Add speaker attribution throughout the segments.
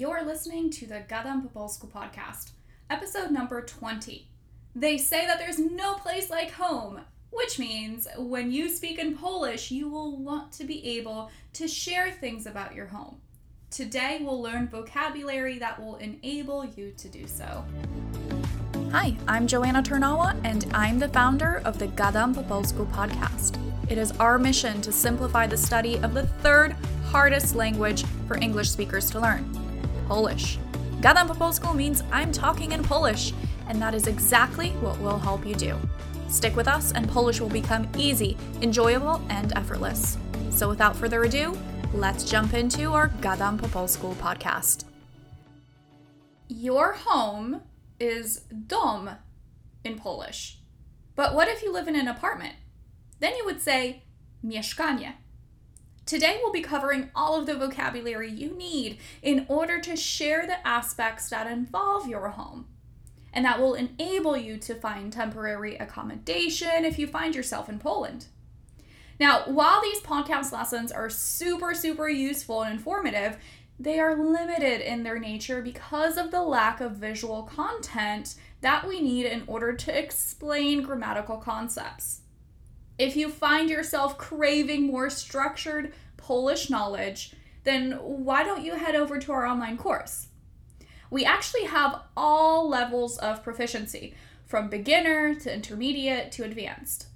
Speaker 1: You're listening to the Gadam po Polsku podcast, episode number 20. They say that there's no place like home, which means when you speak in Polish, you will want to be able to share things about your home. Today, we'll learn vocabulary that will enable you to do so. Hi, I'm Joanna Turnawa, and I'm the founder of the Gadam po Polsku podcast. It is our mission to simplify the study of the third hardest language for English speakers to learn Polish. Gadam po polsku means I'm talking in Polish, and that is exactly what we'll help you do. Stick with us, and Polish will become easy, enjoyable, and effortless. So, without further ado, let's jump into our Gadam po polsku podcast. Your home is dom in Polish. But what if you live in an apartment? Then you would say mieszkanie. Today, we'll be covering all of the vocabulary you need in order to share the aspects that involve your home. And that will enable you to find temporary accommodation if you find yourself in Poland. Now, while these podcast lessons are super, super useful and informative, they are limited in their nature because of the lack of visual content that we need in order to explain grammatical concepts. If you find yourself craving more structured Polish knowledge, then why don't you head over to our online course? We actually have all levels of proficiency, from beginner to intermediate to advanced.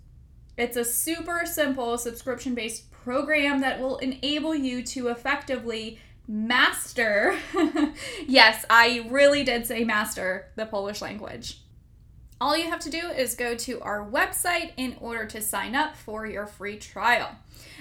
Speaker 1: It's a super simple subscription based program that will enable you to effectively master yes, I really did say master the Polish language. All you have to do is go to our website in order to sign up for your free trial.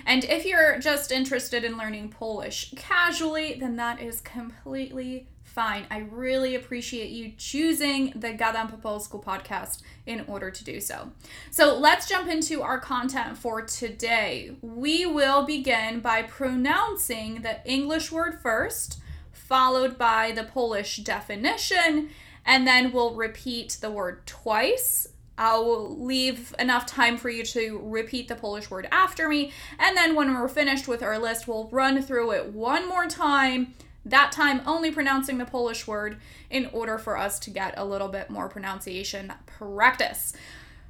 Speaker 1: And if you're just interested in learning Polish casually, then that is completely fine. I really appreciate you choosing the Gadam po Polsku podcast in order to do so. So let's jump into our content for today. We will begin by pronouncing the English word first, followed by the Polish definition, and then we'll repeat the word twice. I'll leave enough time for you to repeat the Polish word after me, and then when we're finished with our list, we'll run through it one more time that time only pronouncing the Polish word in order for us to get a little bit more pronunciation practice.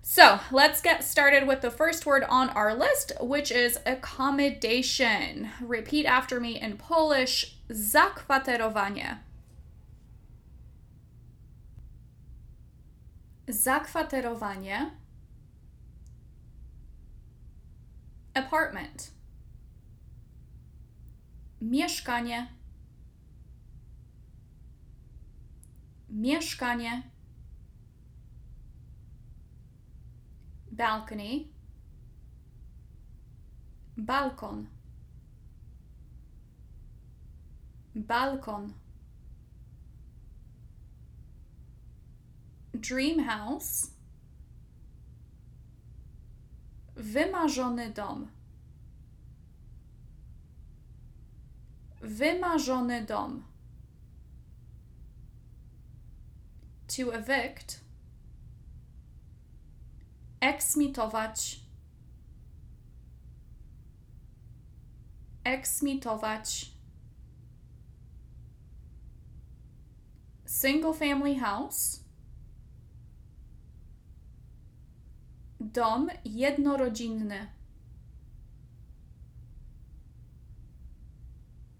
Speaker 1: So let's get started with the first word on our list, which is accommodation. Repeat after me in Polish zakwaterowanie. Zakwaterowanie. Apartment. Mieszkanie. mieszkanie, balcony, balkon, balkon, dream house, wymarzony dom. Wymarzony dom. to evict, eksmitować, eksmitować, single family house, dom jednorodzinny.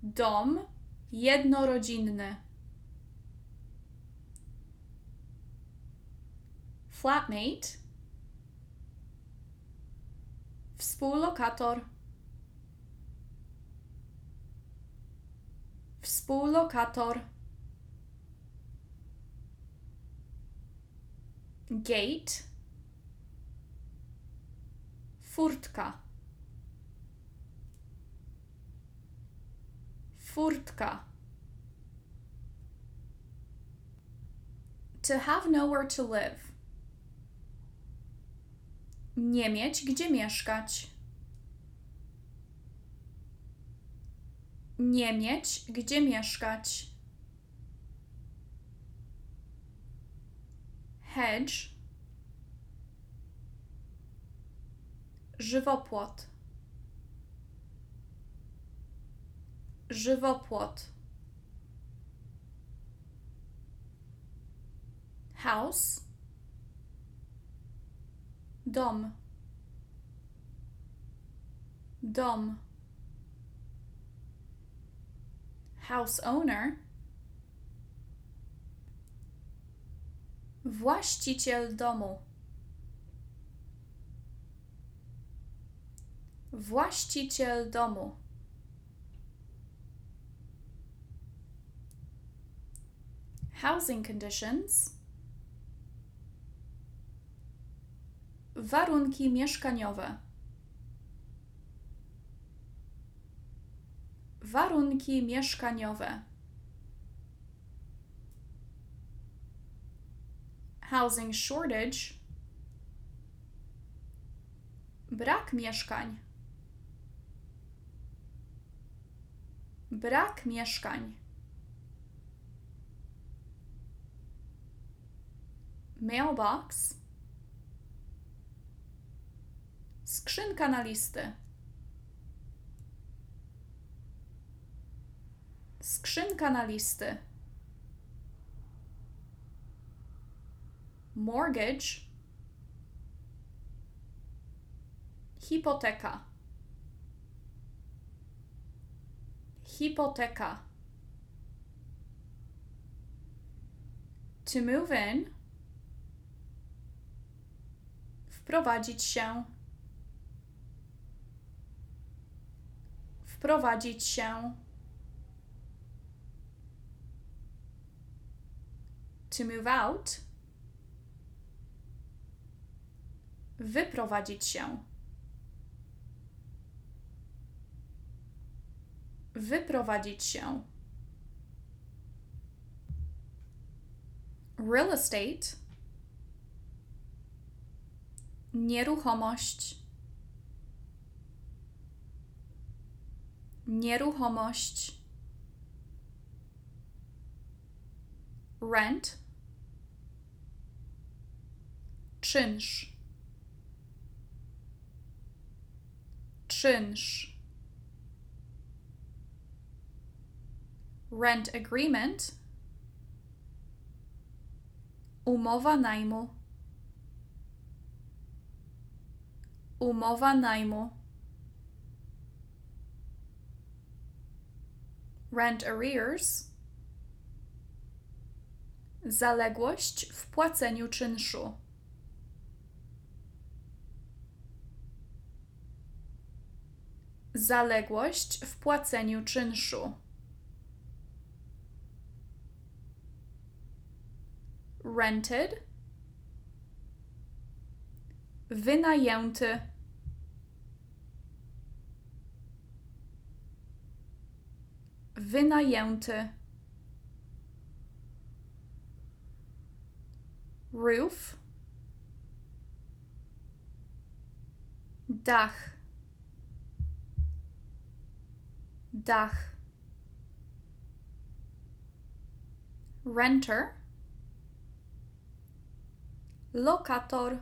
Speaker 1: Dom jednorodzinny. flatmate, współlokator, współlokator, gate, furtka, furtka. To have nowhere to live. Nie mieć gdzie mieszkać. Nie mieć gdzie mieszkać. Hedge. żywopłot, żywopłot, house, dom, dom, house owner, właściciel domu. Właściciel domu. Housing conditions. Warunki mieszkaniowe. Warunki mieszkaniowe. Housing shortage. Brak mieszkań. Brak mieszkań. Mailbox. Skrzynka na listy. Skrzynka na listy. Mortgage. Hipoteka. Hipoteka. To move in. Wprowadzić się. Wprowadzić się. To move out. Wyprowadzić się. Wyprowadzić się. Real estate. Nieruchomość. Nieruchomość. Rent. Czynsz. Czynsz. Rent agreement. Umowa najmu. Umowa najmu. Rent arrears. Zaległość w płaceniu czynszu. Zaległość w płaceniu czynszu. Rented. Wynajęty. Wynajęty. Roof. Dach. Dach. Renter. Lokator.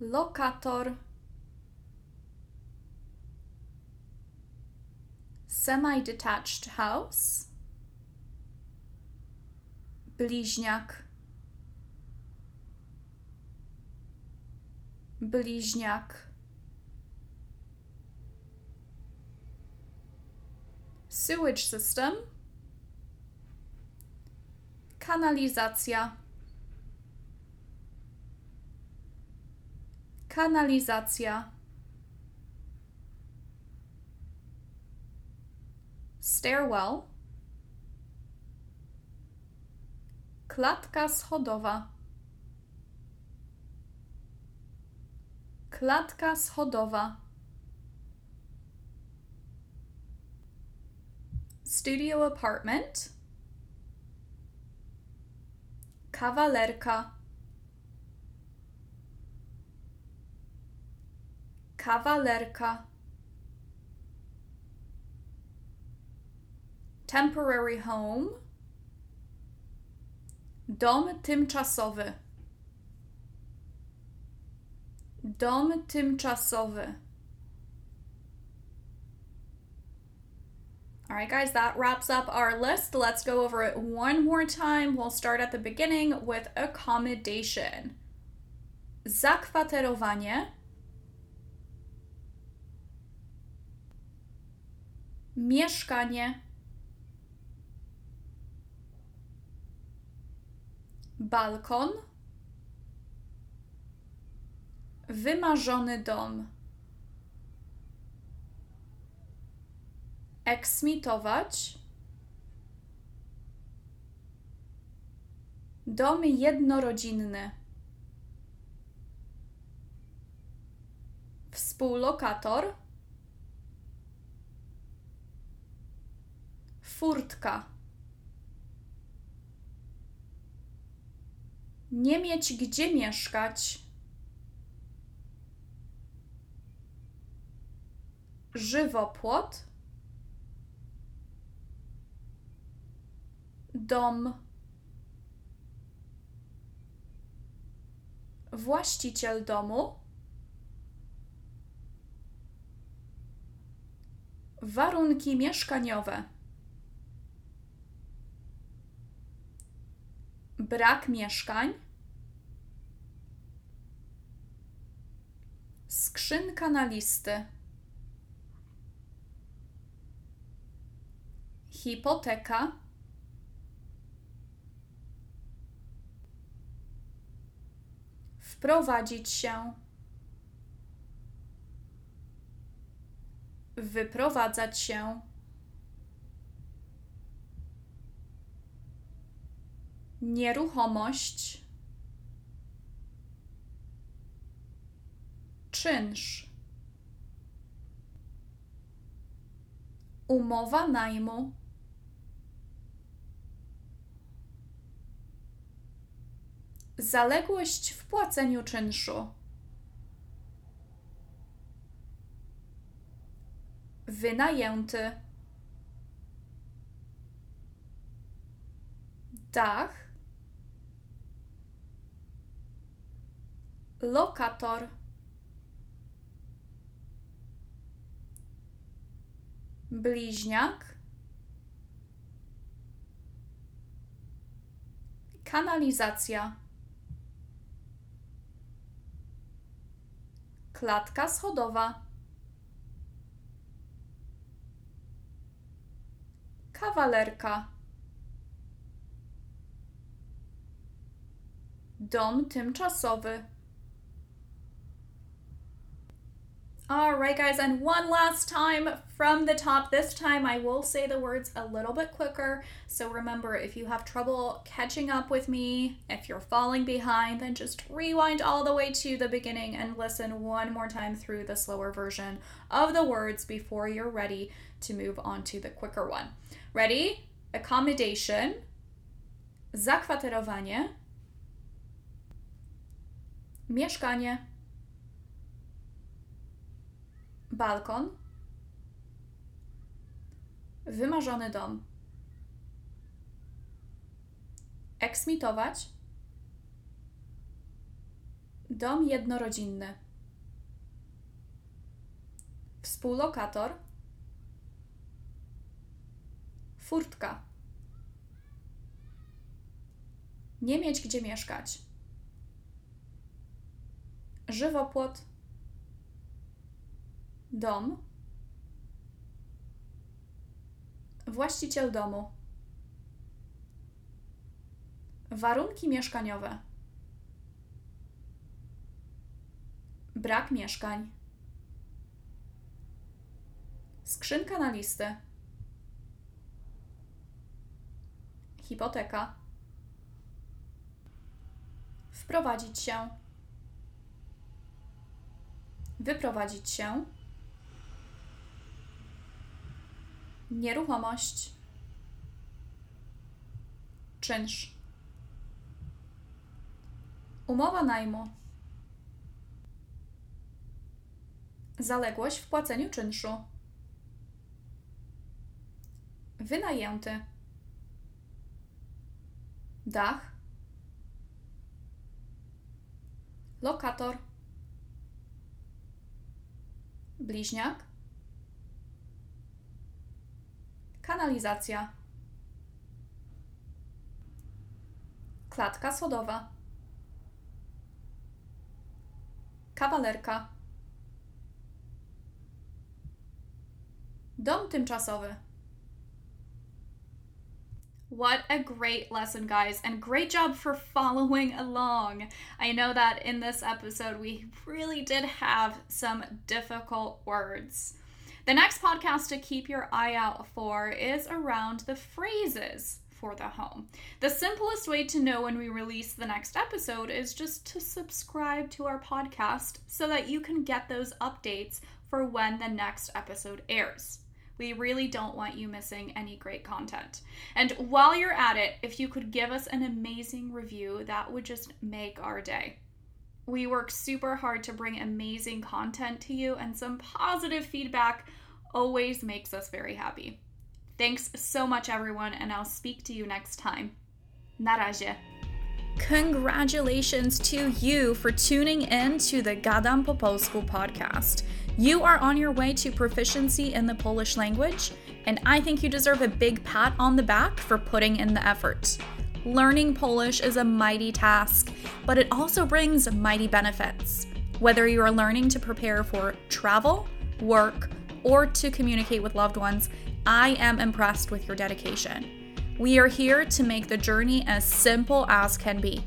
Speaker 1: Lokator. Semi-detached house. Bliźniak. Bliźniak. Sewage system. Kanalizacja. Kanalizacja. Stairwell. Klatka schodowa. Klatka schodowa. Studio apartment. Kawalerka. Kawalerka. Temporary home. Dom tymczasowy. Dom tymczasowy. All right, guys, that wraps up our list. Let's go over it one more time. We'll start at the beginning with accommodation. Zakwaterowanie. Mieszkanie. Balkon. Wymarzony dom. Eksmitować. Dom jednorodzinny. Współlokator. Furtka. Nie mieć gdzie mieszkać. Żywopłot. Dom. Właściciel domu. Warunki mieszkaniowe. Brak mieszkań. Skrzynka na listy. Hipoteka. Wprowadzić się. Wyprowadzać się. Nieruchomość. Czynsz. Umowa najmu. Zaległość w płaceniu czynszu. Wynajęty. Dach. Lokator. Bliźniak. Kanalizacja. Klatka schodowa. Kawalerka. Dom tymczasowy. All right, guys, and one last time from the top. This time I will say the words a little bit quicker. So remember, if you have trouble catching up with me, if you're falling behind, then just rewind all the way to the beginning and listen one more time through the slower version of the words before you're ready to move on to the quicker one. Ready? Accommodation, zakwaterowanie, mieszkanie balkon, wymarzony dom, eksmitować, dom jednorodzinny, współlokator, furtka, nie mieć gdzie mieszkać, żywopłot, dom, właściciel domu, warunki mieszkaniowe, brak mieszkań, skrzynka na listy, hipoteka, wprowadzić się, wyprowadzić się. Nieruchomość. Czynsz. Umowa najmu. Zaległość w płaceniu czynszu. Wynajęty. Dach. Lokator. Bliźniak kanalizacja, klatka schodowa, kawalerka, dom tymczasowy. What a great lesson, guys, and great job for following along. I know that in this episode we really did have some difficult words. The next podcast to keep your eye out for is around the phrases for the home. The simplest way to know when we release the next episode is just to subscribe to our podcast so that you can get those updates for when the next episode airs. We really don't want you missing any great content. And while you're at it, if you could give us an amazing review, that would just make our day. We work super hard to bring amazing content to you, and some positive feedback always makes us very happy. Thanks so much, everyone, and I'll speak to you next time. Na. Congratulations to you for tuning in to the Gadam po Polsku podcast. You are on your way to proficiency in the Polish language, and I think you deserve a big pat on the back for putting in the effort. Learning Polish is a mighty task, but it also brings mighty benefits. Whether you are learning to prepare for travel, work, or to communicate with loved ones, I am impressed with your dedication. We are here to make the journey as simple as can be.